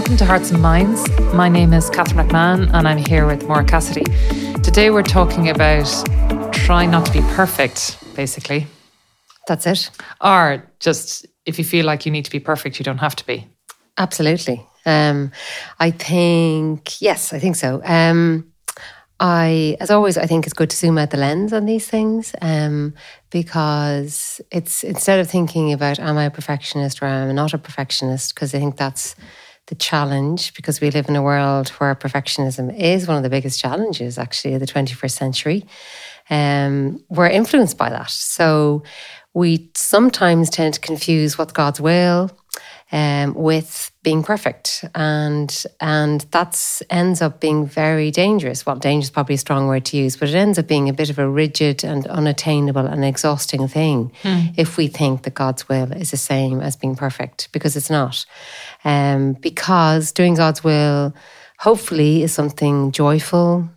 Welcome to Hearts and Minds. My name is Catherine McMahon and I'm here with Maura Cassidy. Today we're talking about trying not to be perfect, basically. That's it. Or just if you feel like you need to be perfect, you don't have to be. Absolutely. Um, I think, yes, I think so. Um, I, as always, I think it's good to zoom out the lens on these things um, because it's instead of thinking about am I a perfectionist or am I not a perfectionist, because I think that's the challenge because we live in a world where perfectionism is one of the biggest challenges actually of the 21st century. Um, we're influenced by that. So we sometimes tend to confuse what's God's will um, with being perfect, and and that's ends up being very dangerous. Well, dangerous is probably a strong word to use, but it ends up being a bit of a rigid and unattainable and exhausting thing hmm. if we think that God's will is the same as being perfect, because it's not. Um, because doing God's will, hopefully, is something joyful,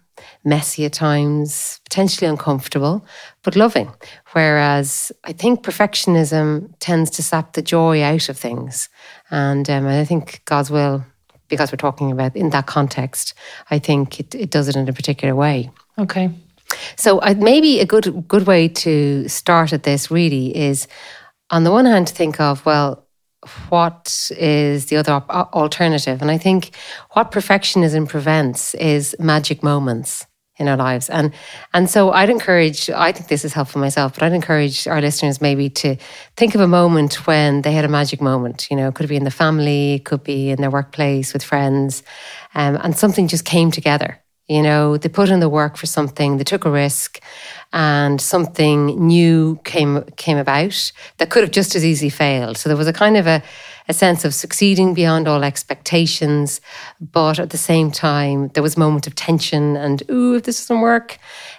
messy at times, potentially uncomfortable, but loving. Whereas I think perfectionism tends to sap the joy out of things. And um, I think God's will, because we're talking about in that context, I think it, it does it in a particular way. Okay. So uh, maybe a good good way to start at this really is, on the one hand, to think of well, what is the other alternative? And I think what perfectionism prevents is magic moments in our lives. And and so I'd encourage, I think this is helpful myself, but I'd encourage our listeners maybe to think of a moment when they had a magic moment. You know, could be in the family, could be in their workplace with friends, um, and something just came together. You know, they put in the work for something, they took a risk, and something new came came about that could have just as easily failed. So there was a kind of a a sense of succeeding beyond all expectations, but at the same time, there was a moment of tension and, ooh, if this doesn't work,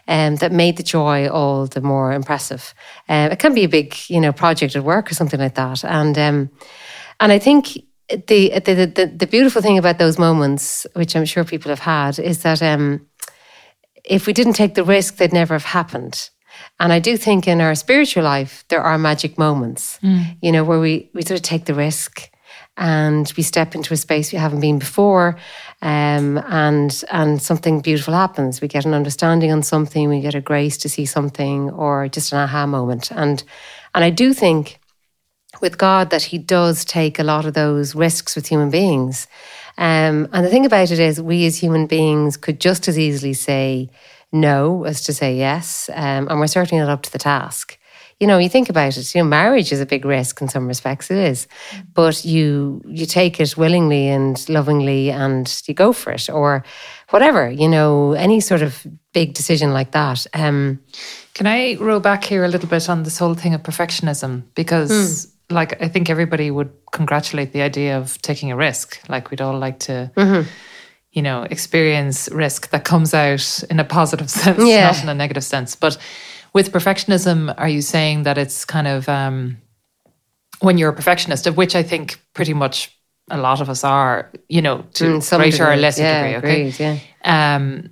um, that made the joy all the more impressive. Um, it can be a big, you know, project at work or something like that. And, um, and I think the, the, the, the, beautiful thing about those moments, which I'm sure people have had, is that um, if we didn't take the risk, they'd never have happened. And I do think in our spiritual life, there are magic moments, mm. you know, where we, we sort of take the risk and we step into a space we haven't been before. Um, and and something beautiful happens. We get an understanding on something, we get a grace to see something, or just an aha moment. And and I do think with God that He does take a lot of those risks with human beings. Um, and the thing about it is, we as human beings could just as easily say, no as to say yes. Um, and we're certainly not up to the task. You know, you think about it, you know, marriage is a big risk in some respects, it is. But you you take it willingly and lovingly and you go for it. Or whatever, you know, any sort of big decision like that. Um, Can I row back here a little bit on this whole thing of perfectionism? Because mm like I think everybody would congratulate the idea of taking a risk. Like we'd all like to mm-hmm you know, experience risk that comes out in a positive sense, yeah. not in a negative sense. But with perfectionism, are you saying that it's kind of um, when you're a perfectionist, of which I think pretty much a lot of us are, you know, to mm, greater or lesser yeah, degree, okay? Agreed, yeah. Um,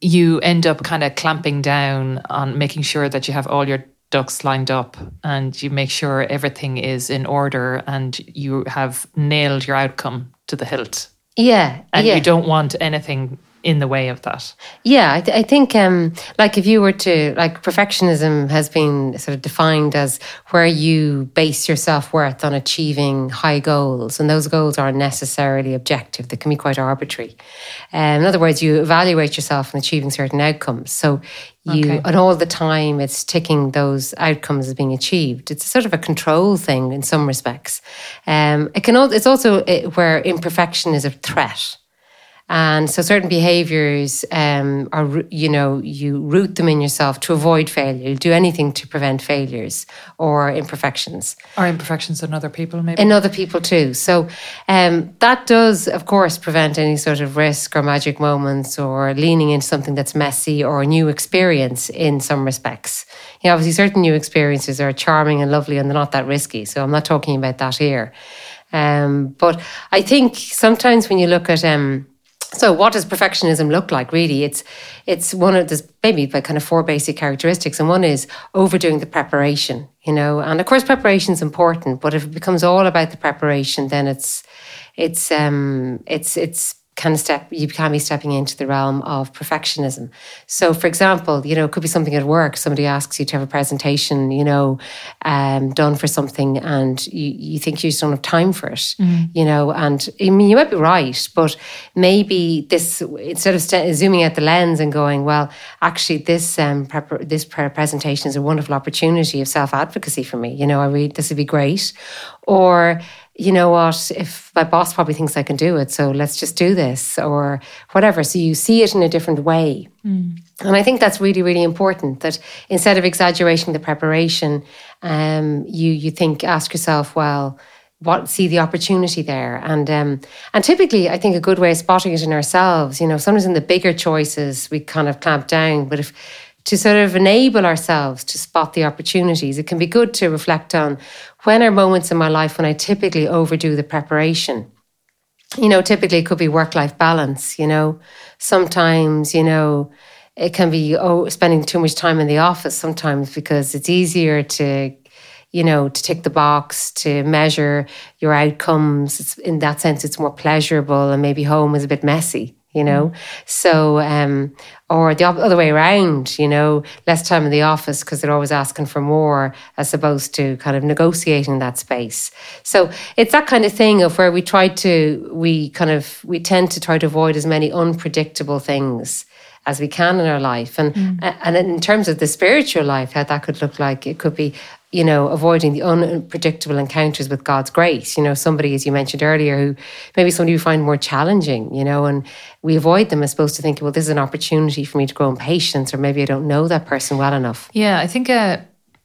you end up kind of clamping down on making sure that you have all your ducks lined up and you make sure everything is in order and you have nailed your outcome to the hilt yeah. And yeah. you don't want anything in the way of that. Yeah, I, th- I think um, like if you were to like perfectionism has been sort of defined as where you base your self worth on achieving high goals, and those goals aren't necessarily objective; they can be quite arbitrary. Um, in other words, you evaluate yourself on achieving certain outcomes. So you okay. and all the time it's ticking those outcomes as being achieved. It's sort of a control thing in some respects. Um, it can. It's also where imperfection is a threat. And so certain behaviors um, are, you know, you root them in yourself to avoid failure. You do anything to prevent failures or imperfections. Or imperfections in other people, maybe? In other people too. So um, that does, of course, prevent any sort of risk or magic moments or leaning into something that's messy or a new experience in some respects. You know, obviously, certain new experiences are charming and lovely and they're not that risky. So I'm not talking about that here. Um, but I think sometimes when you look at, um, so, what does perfectionism look like? Really, it's it's one of there's maybe by kind of four basic characteristics, and one is overdoing the preparation. You know, and of course, preparation is important, but if it becomes all about the preparation, then it's it's um, it's it's of step you can be stepping into the realm of perfectionism. So for example you know it could be something at work. Somebody asks you to have a presentation you know um, done for something and you, you think you just don't have time for it mm. you know and i mean you might be right but maybe this instead of st- zooming out the lens and going well actually this um, prep- this presentation is a wonderful opportunity of self-advocacy for me you know i read this would be great. Or you know what, if my boss probably thinks I can do it, so let's just do this or whatever. So you see it in a different way. Mm. And I think that's really, really important that instead of exaggerating the preparation, um, you you think, ask yourself, well, what see the opportunity there and um, and typically I think a good way of spotting it in ourselves you know sometimes in the bigger choices we kind of clamp down but if to sort of enable ourselves to spot the opportunities. It can be good to reflect on when are moments in my life when I typically overdo the preparation. You know, typically it could be work life balance, you know. Sometimes, you know, it can be oh, spending too much time in the office sometimes because it's easier to you know, to tick the box, to measure your outcomes. It's, in that sense, it's more pleasurable, and maybe home is a bit messy, you know. Mm. So, um, or the other way around, you know, less time in the office because they're always asking for more as opposed to kind of negotiating that space. So it's that kind of thing of where we try to, we kind of, we tend to try to avoid as many unpredictable things as we can in our life. And mm. and in terms of the spiritual life, how that could look like, it could be you know, avoiding the unpredictable encounters with God's grace. You know, somebody, as you mentioned earlier, who maybe somebody you find more challenging, you know, and we avoid them as opposed to thinking, well, this is an opportunity for me to grow in patience, or maybe I don't know that person well enough. Yeah, I think uh,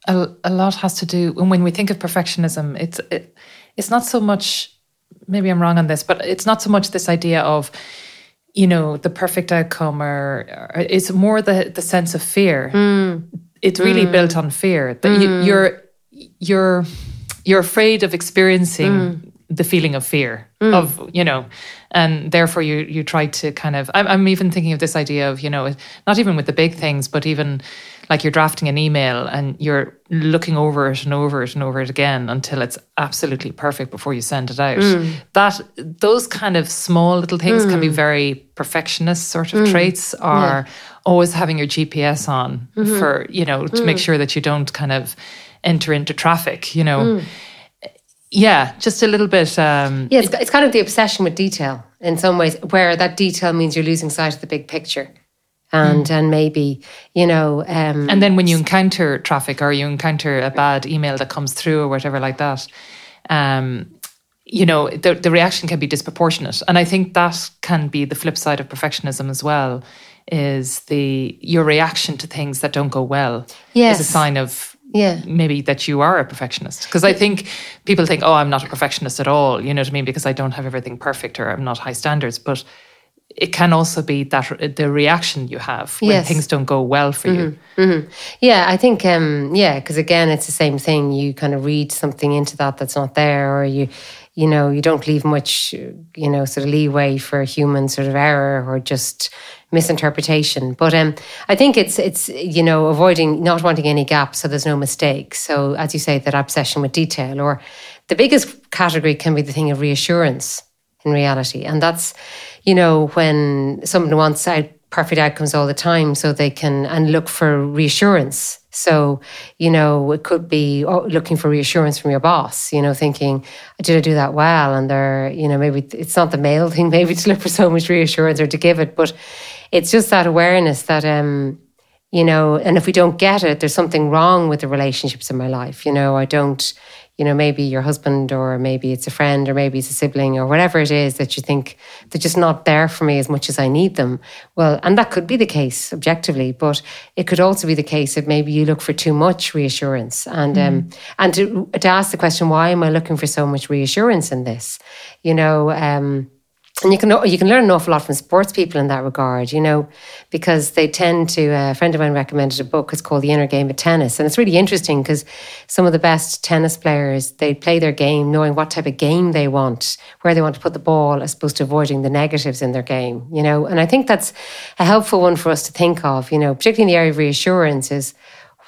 a, a lot has to do, and when we think of perfectionism, it's, it, it's not so much, maybe I'm wrong on this, but it's not so much this idea of, you know, the perfect outcome, or, or it's more the, the sense of fear. Mm it's really mm. built on fear that mm. you, are you're you're afraid of experiencing mm. the feeling of fear mm. of you know and therefore you you try to kind of I'm, I'm even thinking of this idea of you know not even with the big things but even like you're drafting an email and you're looking over it and over it and over it again until it's absolutely perfect before you send it out. Mm. That those kind of small little things mm. can be mm. very perfectionist sort of mm. traits are yeah. always having your GPS on mm-hmm. for, you know, to make mm. sure that you don't kind of enter into traffic, you know. Mm. Yeah, just a little bit. Um, yeah, it's, it's kind of the obsession with detail in some ways, where that detail means you're losing sight of the big picture and mm. and maybe you know um, and then when you encounter traffic or you encounter a bad email that comes through or whatever like that um, you know the, the reaction can be disproportionate and i think that can be the flip side of perfectionism as well is the your reaction to things that don't go well yes. is a sign of yeah maybe that you are a perfectionist because i think people think oh i'm not a perfectionist at all you know what i mean because i don't have everything perfect or i'm not high standards but it can also be that the reaction you have when yes. things don't go well for mm-hmm. you. Mm-hmm. Yeah, I think um, yeah, because again, it's the same thing. You kind of read something into that that's not there, or you you know you don't leave much you know sort of leeway for human sort of error or just misinterpretation. But um, I think it's it's you know avoiding not wanting any gaps so there's no mistakes. So as you say, that obsession with detail, or the biggest category can be the thing of reassurance in reality, and that's you know, when someone wants out perfect outcomes all the time so they can and look for reassurance so you know it could be oh, looking for reassurance from your boss you know thinking did i do that well? And they're you know maybe it's not the male thing maybe to look for so much reassurance or to give it but it's just that awareness that um you know and if we don't get it there's something wrong with the relationships in my life you know? I don't you know, maybe your husband or maybe it's a friend or maybe it's a sibling or whatever it is that you think they're just not there for me as much as I need them. Well, and that could be the case objectively, but it could also be the case that maybe you look for too much reassurance and mm. um, and to, to ask the question, why am I looking for so much reassurance in this? You know, um, and you can you can learn an awful lot from sports people in that regard, you know, because they tend to. A friend of mine recommended a book. It's called The Inner Game of Tennis, and it's really interesting because some of the best tennis players they play their game knowing what type of game they want, where they want to put the ball, as opposed to avoiding the negatives in their game, you know. And I think that's a helpful one for us to think of, you know, particularly in the area of reassurance. Is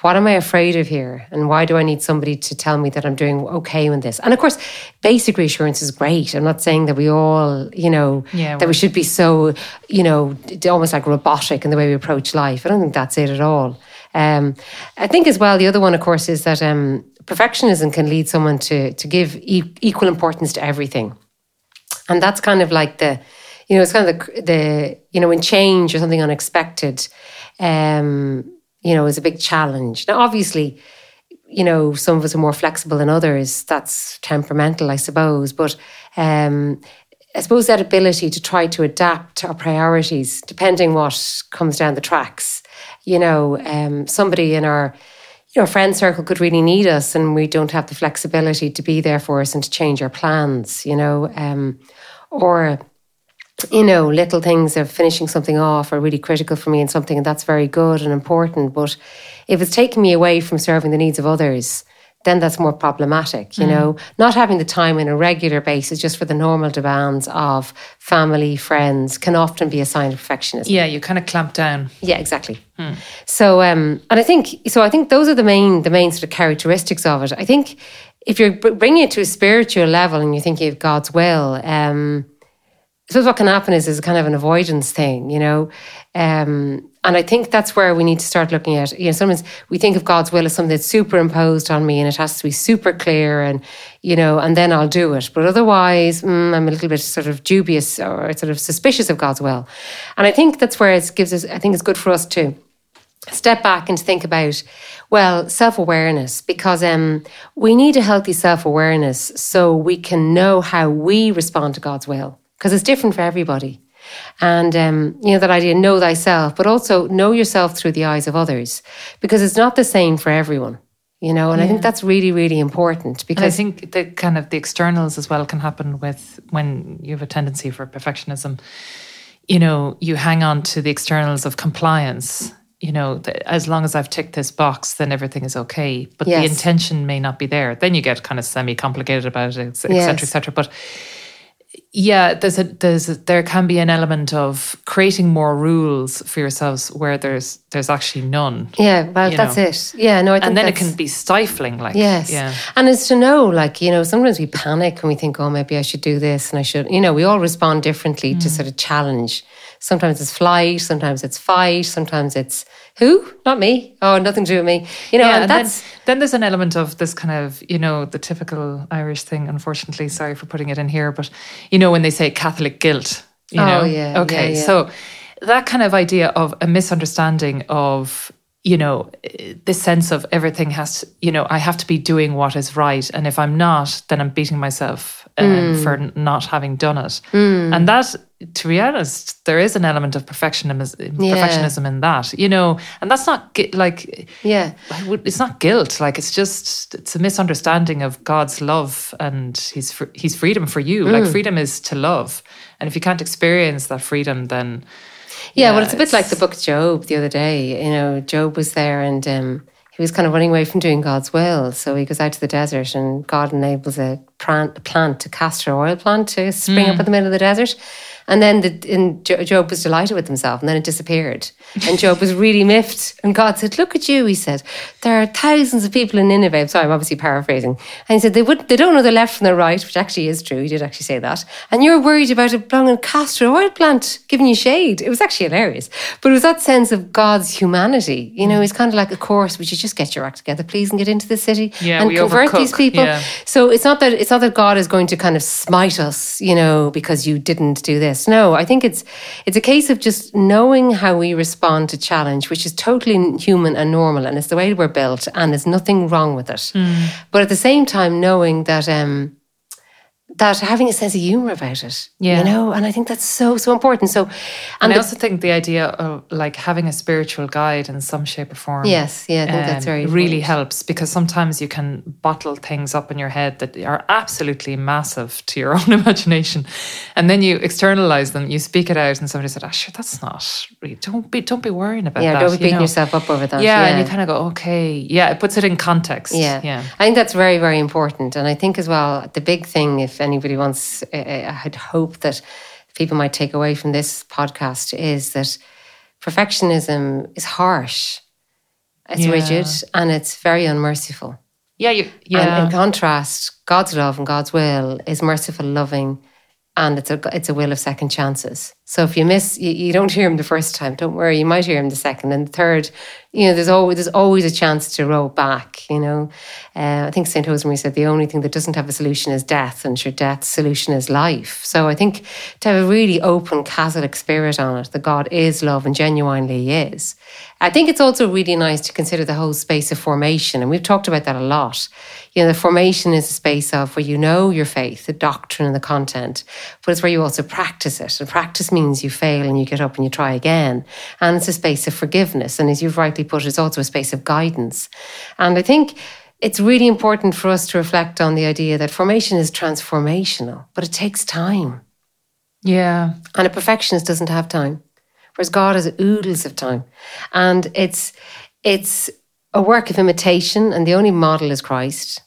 what am I afraid of here? And why do I need somebody to tell me that I'm doing okay with this? And of course, basic reassurance is great. I'm not saying that we all, you know, Yeah, that we should be so, you know, almost like robotic in the way we approach life. I don't think that's it at all. Um, I think as well, the other one, of course, is that um, perfectionism can lead someone to to give e- equal importance to everything and that's kind of like the you know it's kind of the the you know when change or something unexpected um you know is a big challenge. Now obviously you know some of us are more flexible than others. That's temperamental i suppose. But um I suppose that ability to try to adapt our priorities depending what comes down the tracks. You know, um, somebody in our you know, friend circle could really need us and we don't have the flexibility to be there for us and to change our plans, you know, um, or, you know, little things of finishing something off are really critical for me and something and that's very good and important. But if it's taking me away from serving the needs of others, then that's more problematic, you know. Not having the time on a regular basis just for the normal demands of family, friends can often be a sign of perfectionism. Yeah, you kind of clamp down. Yeah, exactly. So, um, and I think so. I think those are the main the main sort of characteristics of it. I think if you're bringing it to a spiritual level and you're thinking of God's will, um, I suppose what can happen is is kind of an avoidance thing, you know. Um, and I think that's where we need to start looking at. You know, sometimes we think of God's will as something that's superimposed on me and it has to be super clear and, you know, and then I'll do it. But otherwise, mm, I'm a little bit sort of dubious or sort of suspicious of God's will. And I think that's where it gives us, I think it's good for us to step back and think about well self-awareness because um, we need a healthy self-awareness so we can know how we respond to god's will because it's different for everybody and um, you know that idea know thyself but also know yourself through the eyes of others because it's not the same for everyone you know and i think that's really really important And I think the kind of the externals as well can happen with when you have a tendency for perfectionism. You know, you hang on to the externals of compliance. You know, as long as I've ticked this box, then everything is okay. But the intention may not be there. Then you get kind of semi-complicated about it, et cetera, Yes. et cetera. But yeah, there's a there's a, there can be an element of creating more rules for yourselves where there's there's actually none. yeah well that's know. it yeah no i think and then it can be stifling. Like Yes. yeah. And it's to know, like, you know, sometimes we panic and we think, oh, maybe I should do this and I should, you know, we all respond differently Mm. to sort of challenge. Sometimes it's flight, sometimes it's fight, sometimes it's who? Not me. Oh, nothing to do with me. You know, yeah, and and then, then there's an element of this kind of, you know, the typical Irish thing, unfortunately, sorry for putting it in here, but, you know, when they say Catholic guilt, you Oh, know? yeah, Okay. yeah, yeah. So that kind of idea of a misunderstanding of, you know, this sense of everything has to, you know, I have to be doing what is right. And if I'm not, then I'm beating myself um, Mm. for not having done it. And that, to be honest, there is an element of perfectionism, perfectionism in that, you know, and that's not like, yeah, it's not guilt. Like it's just it's a misunderstanding of God's love and His fr- His freedom for you. Mm. Like freedom is to love, and if you can't experience that freedom, then Yeah, well, Yeah, it's a bit like the book Job the other day. You know, Job was there and um, he was kind of running away from doing God's will. So he goes out to the desert and God enables a plant, a plant a castor oil plant to spring up in the middle of the desert. And then the, and Job was delighted with himself and then it disappeared. And Job was really miffed. And God said, Look at you, he said. There are thousands of people in Nineveh. I'm sorry, I'm obviously paraphrasing. And he said, they, would, they don't know the left from the right, which actually is true. He did actually say that. And you're worried about a blowing castor oil plant giving you shade. It was actually hilarious. But it was that sense of God's humanity. You know, he's kind of like, a course, would you just get your act together, please, and get into the city Yeah, and convert these people? yeah. So it's not that it's not that God is going to kind of smite us, you know, because you didn't do this. No, I think it's it's a case of just knowing how we respond to challenge, which is totally human and normal, and it's the way we're built, and there's nothing wrong with it. Hmm. But at the same time, knowing that um, that having a sense of humor about it, Yeah. you know, and I think that's so so important. So, and and I the- also think the idea of like having a spiritual guide in some shape or form. yes, yeah, I think that's um, very really important. helps because sometimes you can bottle things up in your head that are absolutely massive to your own imagination, and then you externalize them. You speak it out, and somebody said, "Ah, sure, that's not. Really, don't be, don't be worrying about Yeah, that." don't be you beating know? yourself up over that. Yeah, and you kind of go, "Okay, yeah." It puts it in context. Yeah. yeah. I think that's very, very important. And I think as well, the big thing, if anybody wants, uh, I'd hope that people might take away from this podcast is that perfectionism is harsh. It's Yeah. rigid and it's very unmerciful. Yeah, you, And yeah. in contrast, God's love and God's will is merciful, loving, and it's a it's a will of second chances. So if you miss, you, you don't hear him the first time. Don't worry, you might hear him the second and the third. You know, there's always there's always a chance to row back. You know, uh, I think Saint Josemaría said the only thing that doesn't have a solution is death, and your death's solution is life. So I think to have a really open Catholic spirit on it, that God is love and genuinely is. I think it's also really nice to consider the whole space of formation, and we've talked about that a lot. You know, the formation is a space of where you know your faith, the doctrine and the content, but it's where you also practice it. And practice means you fail and you get up and you try again. And it's a space of forgiveness. And as you've rightly put, it's also a space of guidance. And I think it's really important for us to reflect on the idea that formation is transformational, but it takes time. yeah. And a perfectionist doesn't have time, whereas God has oodles of time, and it's it's a work of imitation, and the only model is Christ,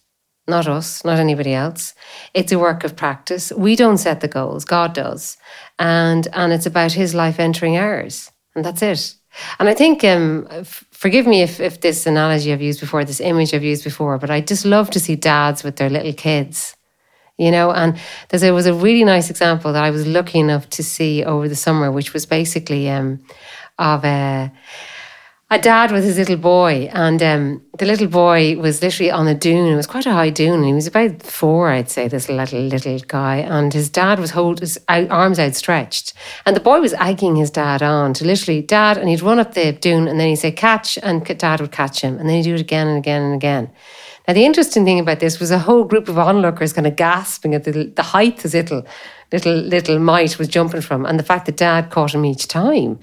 not us, not anybody else. It's a work of practice. We don't set the goals; God does, and and it's about His life entering ours, and that's it. And I think, um, forgive me if, if this analogy I've used before, this image I've used before, but I just love to see dads with their little kids you know and there was a really nice example that i was lucky enough to see over the summer which was basically um, of a, a dad with his little boy and um, the little boy was literally on a dune. It was quite a high dune. And he was about four i'd say this little little guy and his dad was holding his arms outstretched. And the boy was egging his dad on to literally dad and he'd run up the dune and then he'd say catch and dad would catch him and then he'd do it again and again and again. Now, the interesting thing about this was a whole group of onlookers kind of gasping at the, the height his little, little, little mite was jumping from and the fact that dad caught him each time.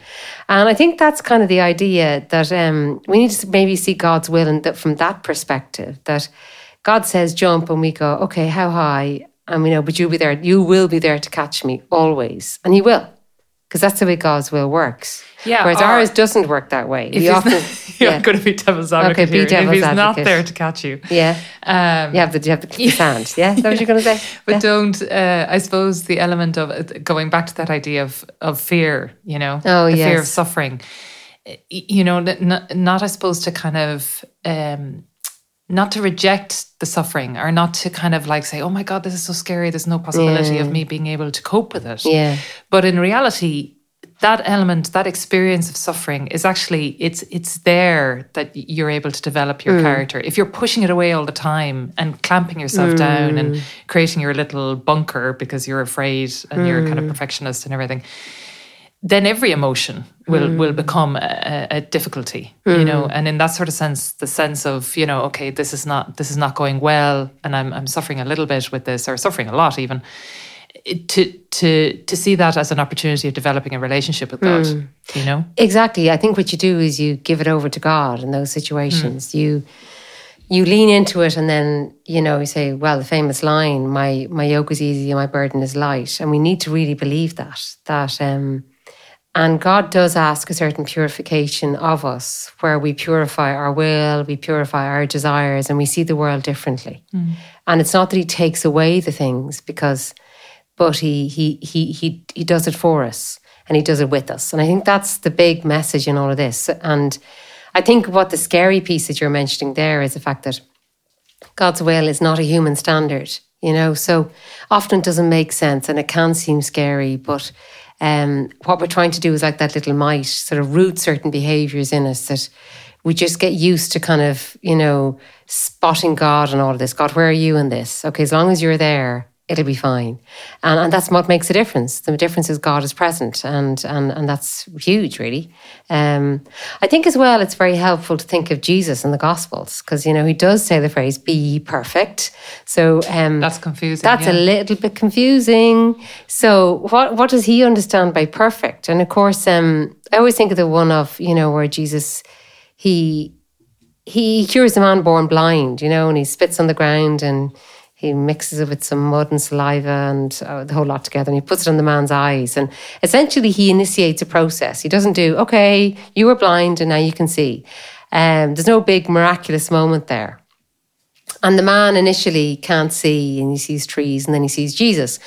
And I think that's kind of the idea that um, we need to maybe see God's will and that from that perspective, that God says jump and we go, okay, how high? And we know, but you'll be there. You will be there to catch me always. And he will. Because that's the way God's will works. Yeah, Whereas or- ours doesn't work that way. We often, not, you're yeah, going to be devil's advocate Okay, be here. devil's if he's not there to catch you. yeah. Um, You have the, you have the, the sand. Yeah, is that what you're going to say? But Yeah. don't, uh, I suppose, the element of going back to that idea of of fear, you know, Oh, the fear of suffering. You know, not, not I suppose to kind of um, not to reject the suffering or not to kind of like say, "Oh my God, this is so scary. There's no possibility of me being able to cope with it." Yeah. But in reality, that element, that experience of suffering is actually it's it's there that you're able to develop your mm. character. If you're pushing it away all the time and clamping yourself mm. down and creating your little bunker because you're afraid and you're kind of mm. perfectionist and everything, then every emotion will mm. will become a, a difficulty, you mm. know. And in that sort of sense, the sense of you know, okay, this is not this is not going well, and I'm I'm suffering a little bit with this, or suffering a lot even. To to to see that as an opportunity of developing a relationship with God, mm. you know. Exactly. I think what you do is you give it over to God in those situations. You you lean into it and then, you know, you say, well, the famous line, my my yoke is easy and my burden is light. And we need to really believe that. That um and God does ask a certain purification of us where we purify our will, we purify our desires, and we see the world differently. Mm. And it's not that He takes away the things because but he he he he he does it for us and he does it with us. And I think that's the big message in all of this. And I think what the scary piece that you're mentioning there is the fact that God's will is not a human standard, you know. So often it doesn't make sense and it can seem scary, but um, what we're trying to do is like that little mite, sort of root certain behaviors in us that we just get used to kind of, you know, spotting God and all of this. God, where are you in this? Okay, as long as you're there, it'll be fine. And, and that's what makes a difference. The difference is God is present, and and and that's huge, really. Um, I think as well, it's very helpful to think of Jesus in the Gospels because you know he does say the phrase "Be perfect." So um, That's confusing. that's yeah. a little bit confusing. So, what what does he understand by perfect? And of course, um, I always think of the one of you know where Jesus he he cures a man born blind, you know, and he spits on the ground and he mixes it with some mud and saliva and uh, the whole lot together, and he puts it on the man's eyes. And essentially, he initiates a process. He doesn't do, okay, you were blind and now you can see. Um, there's no big miraculous moment there. And the man initially can't see and he sees trees and then he sees Jesus.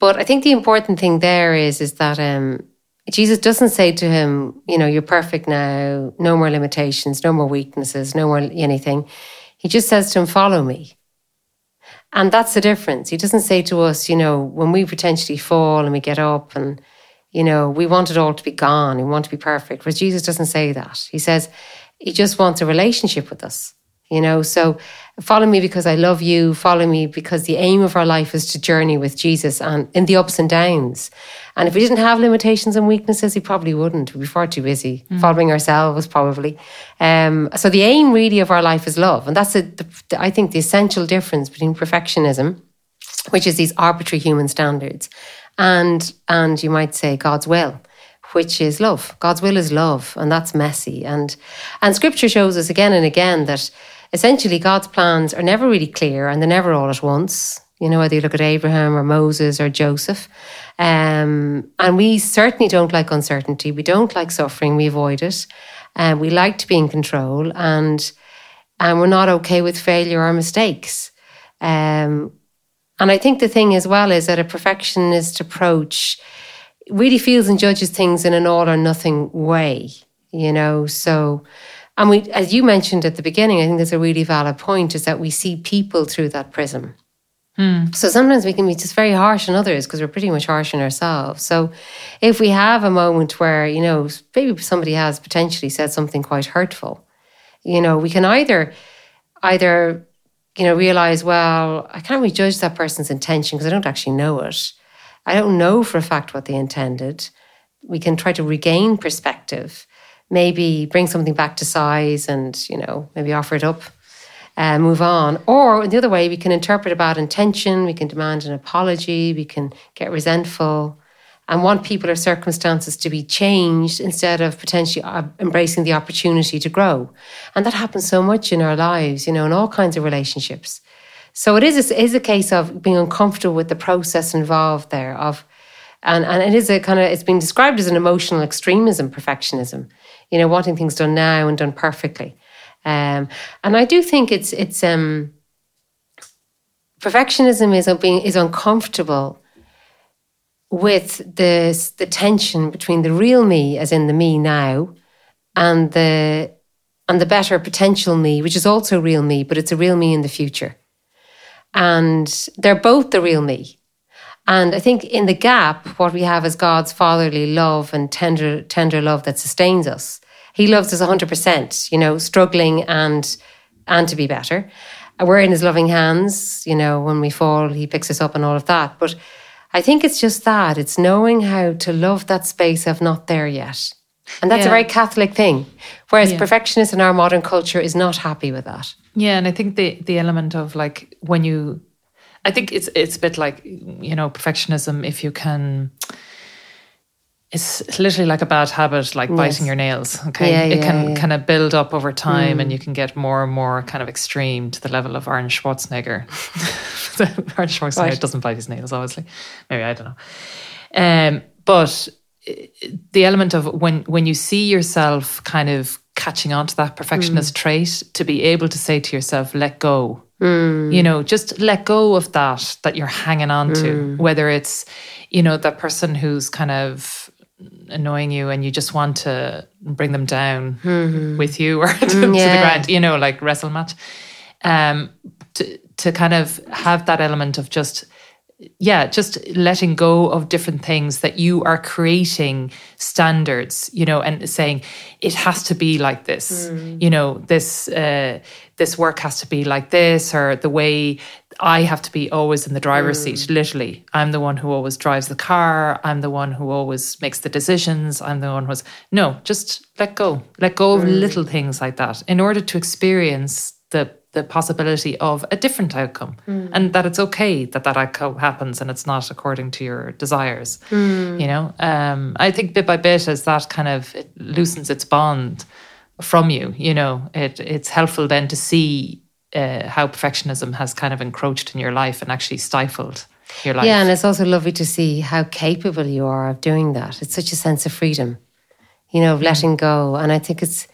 But I think the important thing there is is that um, Jesus doesn't say to him, you know, you're perfect now, no more limitations, no more weaknesses, no more anything. He just says to him, follow me. And that's the difference. He doesn't say to us, you know, when we potentially fall and we get up and, you know, we want it all to be gone, we want to be perfect. Whereas Jesus doesn't say that. He says he just wants a relationship with us you know so follow me because i love you follow me because the aim of our life is to journey with jesus and in the ups and downs and if we didn't have limitations and weaknesses he probably wouldn't we'd be far too busy mm. following ourselves probably um, so the aim really of our life is love and that's a, the, i think the essential difference between perfectionism which is these arbitrary human standards and and you might say god's will which is love. God's will is love, and that's messy. And and Scripture shows us again and again that essentially God's plans are never really clear and they're never all at once. You know, whether you look at Abraham or Moses or Joseph. Um, and we certainly don't like uncertainty. We don't like suffering. We avoid it. And um, we like to be in control and and we're not okay with failure or mistakes. Um, and I think the thing as well is that a perfectionist approach really feels and judges things in an all or nothing way, you know. So and we, as you mentioned at the beginning, I think there's a really valid point is that we see people through that prism. Mm. So sometimes we can be just very harsh on others because we're pretty much harsh on ourselves. So if we have a moment where, you know, maybe somebody has potentially said something quite hurtful, you know, we can either either, you know, realize, well, I can't really judge that person's intention because I don't actually know it. I don't know for a fact what they intended. We can try to regain perspective maybe bring something back to size and, you know, maybe offer it up, uh, move on. Or the other way, we can interpret a bad intention, we can demand an apology, we can get resentful and want people or circumstances to be changed instead of potentially uh, embracing the opportunity to grow. And that happens so much in our lives, you know, in all kinds of relationships. So it is a, is a case of being uncomfortable with the process involved there of and, and it is a kind of it's been described as an emotional extremism perfectionism you know, wanting things done now and done perfectly. Um, and I do think it's it's um, perfectionism is being is uncomfortable with the the tension between the real me, as in the me now, and the and the better potential me, which is also real me, but it's a real me in the future. And they're both the real me. And I think in the gap, what we have is God's fatherly love and tender, tender love that sustains us. He loves us 100%, you know, struggling and and to be better. We're in his loving hands, you know, when we fall, he picks us up and all of that. But I think it's just that it's knowing how to love that space of not there yet. And that's yeah. a very Catholic thing. Whereas yeah. perfectionists in our modern culture is not happy with that. Yeah, and I think the the element of like when you I think it's it's a bit like you know perfectionism. If you can, it's literally like a bad habit, like yes. biting your nails. Okay, yeah, it yeah, can yeah. kind of build up over time, mm. and you can get more and more kind of extreme to the level of Arnold Schwarzenegger. Arnold Schwarzenegger right. doesn't bite his nails, obviously. Maybe I don't know. Um, but uh, the element of when when you see yourself kind of catching on to that perfectionist mm. trait, to be able to say to yourself, "Let go." Mm. You know, just let go of that that you're hanging on to, mm. whether it's, you know, that person who's kind of annoying you and you just want to bring them down mm-hmm. with you or to, yeah. to, the ground, you know, like wrestle match. Um, to, to kind of have that element of just yeah, just letting go of different things that you are creating standards, you know, and saying it has to be like this, mm. you know, this uh, this work has to be like this, or the way I have to be always in the driver's mm. seat. Literally, I'm the one who always drives the car. I'm the one who always makes the decisions. I'm the one who's no, just let go, let go of mm. little things like that in order to experience the the possibility of a different outcome mm. and that it's okay that that outcome happens and it's not according to your desires mm. you know um, i think bit by bit as that kind of it loosens its bond from you you know it it's helpful then to see uh, how perfectionism has kind of encroached in your life and actually stifled your life yeah and it's also lovely to see how capable you are of doing that it's such a sense of freedom you know of mm. letting go and i think it's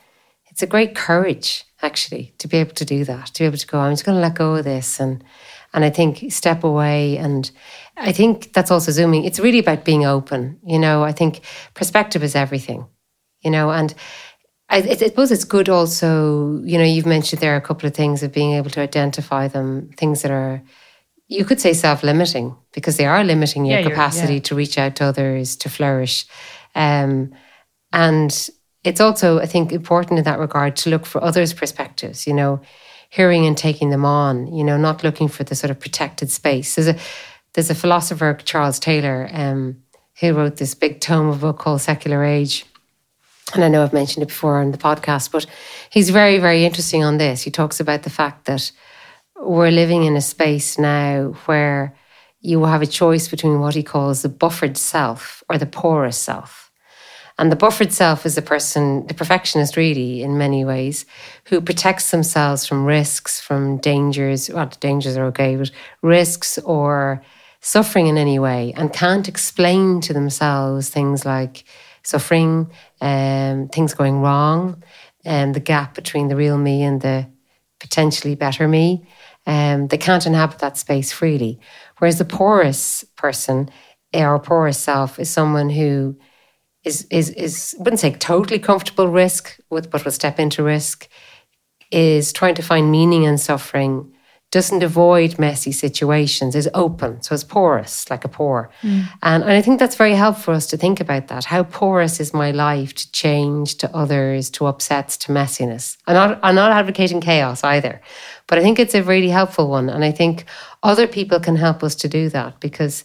it's a great courage actually to be able to do that, to be able to go, I'm just going to let go of this and And I think step away and I think that's also zooming. It's really about being open. You know, I think perspective is everything, you know, and I, I, suppose it's good also, you know, you've mentioned there a couple of things of being able to identify them, things that are, you could say self limiting because they are limiting your yeah, capacity yeah. to reach out to others, to flourish. Um, and it's also, I think, important in that regard to look for others' perspectives, you know, hearing and taking them on, you know, not looking for the sort of protected space. There's a, there's a philosopher, Charles Taylor, um, who wrote this big tome of book called Secular Age and I know I've mentioned it before on the podcast, but he's very, very interesting on this. He talks about the fact that we're living in a space now where you will have a choice between what he calls the buffered self or the porous self. And the buffered self is the person, the perfectionist, really, in many ways, who protects themselves from risks, from dangers. Well, dangers are okay, but risks or suffering in any way, and can't explain to themselves things like suffering, um, things going wrong, and um, the gap between the real me and the potentially better me. Um, they can't inhabit that space freely. Whereas the porous person our porous self is someone who is is is wouldn't say totally comfortable risk with, but will step into risk, is trying to find meaning in suffering, doesn't avoid messy situations, is open. So it's porous, like a pore. Mm. And, and I think that's very helpful for us to think about that. How porous is my life to change, to others, to upsets, to messiness? I'm not, I'm not advocating chaos either, but I think it's a really helpful one. And I think other people can help us to do that because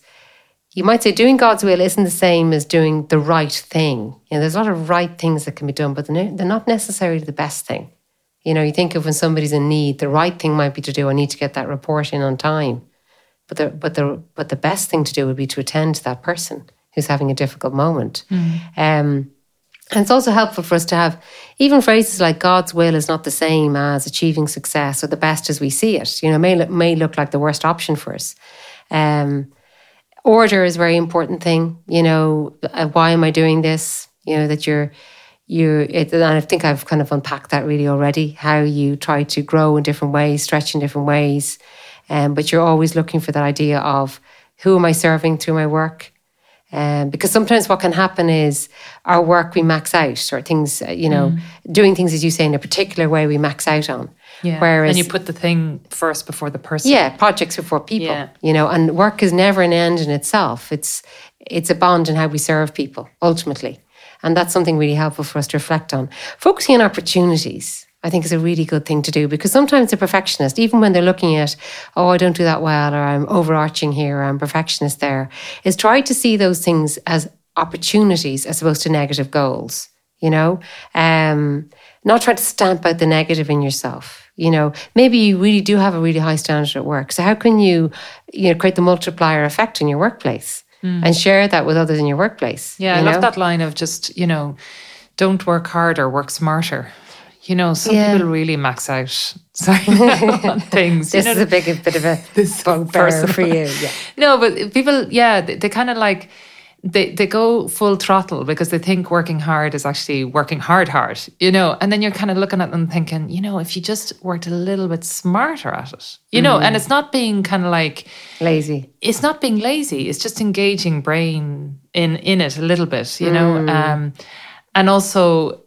you might say doing God's will isn't the same as doing the right thing. You know, there's a lot of right things that can be done, but they're not necessarily the best thing. You know, you think of when somebody's in need, the right thing might be to do, I need to get that report in on time. But the but the but the best thing to do would be to attend to that person who's having a difficult moment. Mm. Um, and it's also helpful for us to have even phrases like God's will is not the same as achieving success or the best as we see it. You know, may may look like the worst option for us. Um, order is a very important thing. You know, uh, why am I doing this? You know, that you're you it, and I think I've kind of unpacked that really already how you try to grow in different ways stretch in different ways um, but you're always looking for that idea of who am I serving through my work um, because sometimes what can happen is our work we max out or things uh, you know mm. doing things as you say in a particular way we max out on yeah. Whereas, and you put the thing first before the person. Yeah, projects before people. Yeah. You know, and work is never an end in itself. It's it's a bond in how we serve people ultimately. And that's something really helpful for us to reflect on. Focusing on opportunities, I think, is a really good thing to do because sometimes a perfectionist, even when they're looking at, oh, I don't do that well, or I'm overarching here, or I'm perfectionist there, is try to see those things as opportunities as opposed to negative goals, you know? Um, not trying to stamp out the negative in yourself. You know, maybe you really do have a really high standard at work. So how can you, you know, create the multiplier effect in your workplace? mm. and share that with others in your workplace. Yeah, I know? love that line of just, you know, don't work harder, work smarter. You know, some yeah. people really max out sorry on things. this you know, is a big bit of a this bugbear for you. Yeah. No, but people, yeah, they, they kind of like they, they go full throttle because they think working hard is actually working hard hard you know and then you're kind of looking at them thinking you know if you just worked a little bit smarter at it you mm. know and mm. it's not being kind of like lazy it's not being lazy it's just engaging brain in in it a little bit you know mm. um and also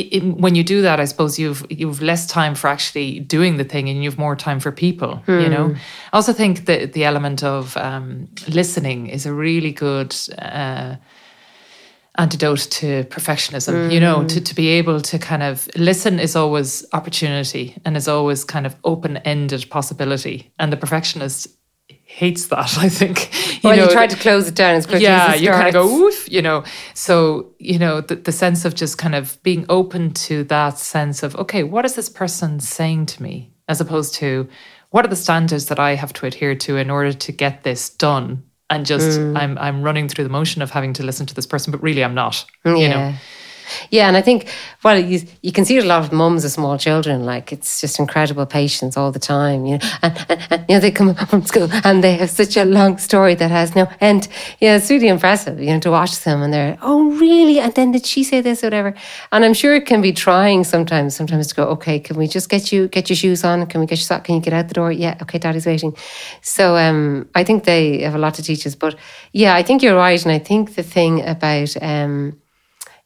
it, when you do that, I suppose you've you've less time for actually doing the thing, and you've more time for people. Mm. You know, hmm. I also think that the element of um, listening is a really good. Uh, antidote to perfectionism mm. you know to, to be able to kind of listen is always opportunity and is always kind of open-ended possibility and the perfectionist hates that. I think. You well, know, you try to close it down as quickly yeah, as you kind of go woof, you know. So you know the, the sense of just kind of being open to that sense of okay, what is this person saying to me, as opposed to what are the standards that I have to adhere to in order to get this done. And just mm. I'm I'm running through the motion of having to listen to this person, but really I'm not. Yeah. You know. Yeah, and I think well, you you can see a lot of mums of small children. Like it's just incredible patience all the time, you know. And, and, and, you know they come from school and they have such a long story that has no end. Yeah, it's really impressive, you know, to watch them and they're oh really? And then did she say this or whatever? And I'm sure it can be trying sometimes. Sometimes to go, okay, can we just get you get your shoes on? Can we get your sock? Can you get out the door? Yeah, okay, daddy's waiting. So um, I think they have a lot to teach us. But yeah, I think you're right, and I think the thing about um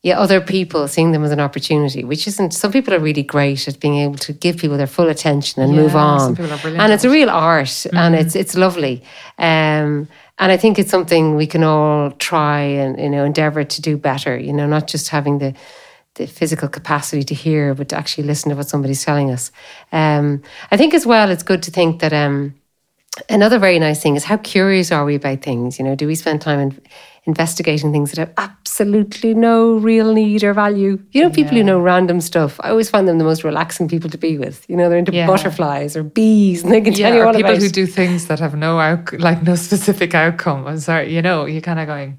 yeah, other people seeing them as an opportunity, which isn't. Some people are really great at being able to give people their full attention and Yeah, move on, some people are brilliant and it's a real art, and it's it's lovely. Um, and I think it's something we can all try and you know endeavor to do better. You know, not just having the the physical capacity to hear, but to actually listen to what somebody's telling us. Um, I think as well, it's good to think that. Um, Another very nice thing is how curious are we about things? You know, do we spend time in, investigating things that have absolutely no real need or value? You know, people who know random stuff. I always find them the most relaxing people to be with. You know, they're into Yeah. butterflies or bees, and they can Yeah, tell you all people about. People who do things that have no out, like no specific outcome. I'm sorry, you know, you're kind of going,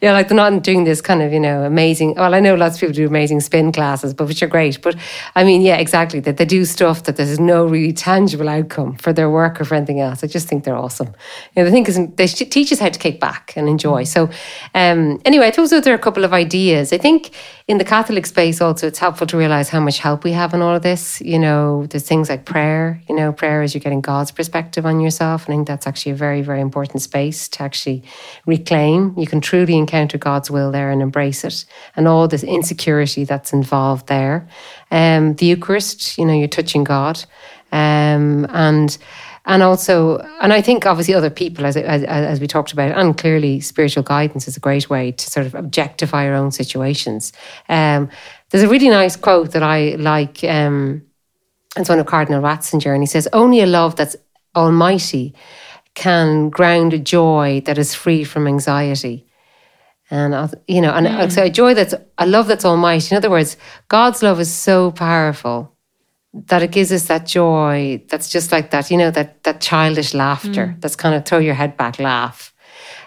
Yeah, like they're not doing this kind of, you know, amazing. Well, I know lots of people do amazing spin classes, but which are great. But I mean, yeah, exactly. That they do stuff that there's no really tangible outcome for their work or for anything else. I just think they're awesome. You know, the thing is, they teach us how to kick back and enjoy. Mm. So, um, anyway, I suppose those are a couple of ideas. I think in the Catholic space also, it's helpful to realize how much help we have in all of this. You know, there's things like prayer. You know, prayer is you're getting God's perspective on yourself. I think that's actually a very, very important space to actually reclaim. You can truly encounter God's will there and embrace it, and all this insecurity that's involved there. Um, the Eucharist, you know, you're touching God, um, and and also, and I think obviously other people, as, as as we talked about, and clearly spiritual guidance is a great way to sort of objectify our own situations. Um, there's a really nice quote that I like. Um, it's one of Cardinal Ratzinger, and he says, "Only a love that's almighty can ground a joy that is free from anxiety." And you know, and uh, so a joy that's a love that's almighty. In other words, God's love is so powerful that it gives us that joy that's just like that, you know, that that childish laughter mm. that's kind of throw your head back laugh.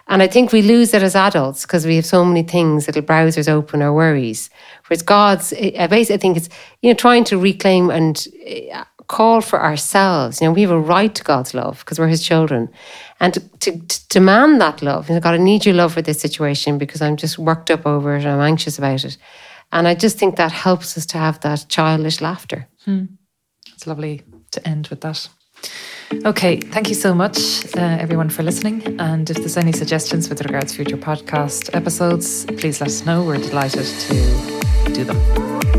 And I think we lose it as adults because we have so many things, little browsers open or worries. Whereas God's, I basically I think it's, you know, trying to reclaim and uh, call for ourselves. You know, we have a right to God's love because we're his children. And to, to, to demand that love, you know, God, I need your love for this situation because I'm just worked up over it, and I'm anxious about it. And I just think that helps us to have that childish laughter. It's lovely to end with that. Okay, thank you so much, uh, everyone, for listening. And if there's any suggestions with regards to future podcast episodes, please let us know. We're delighted to do them.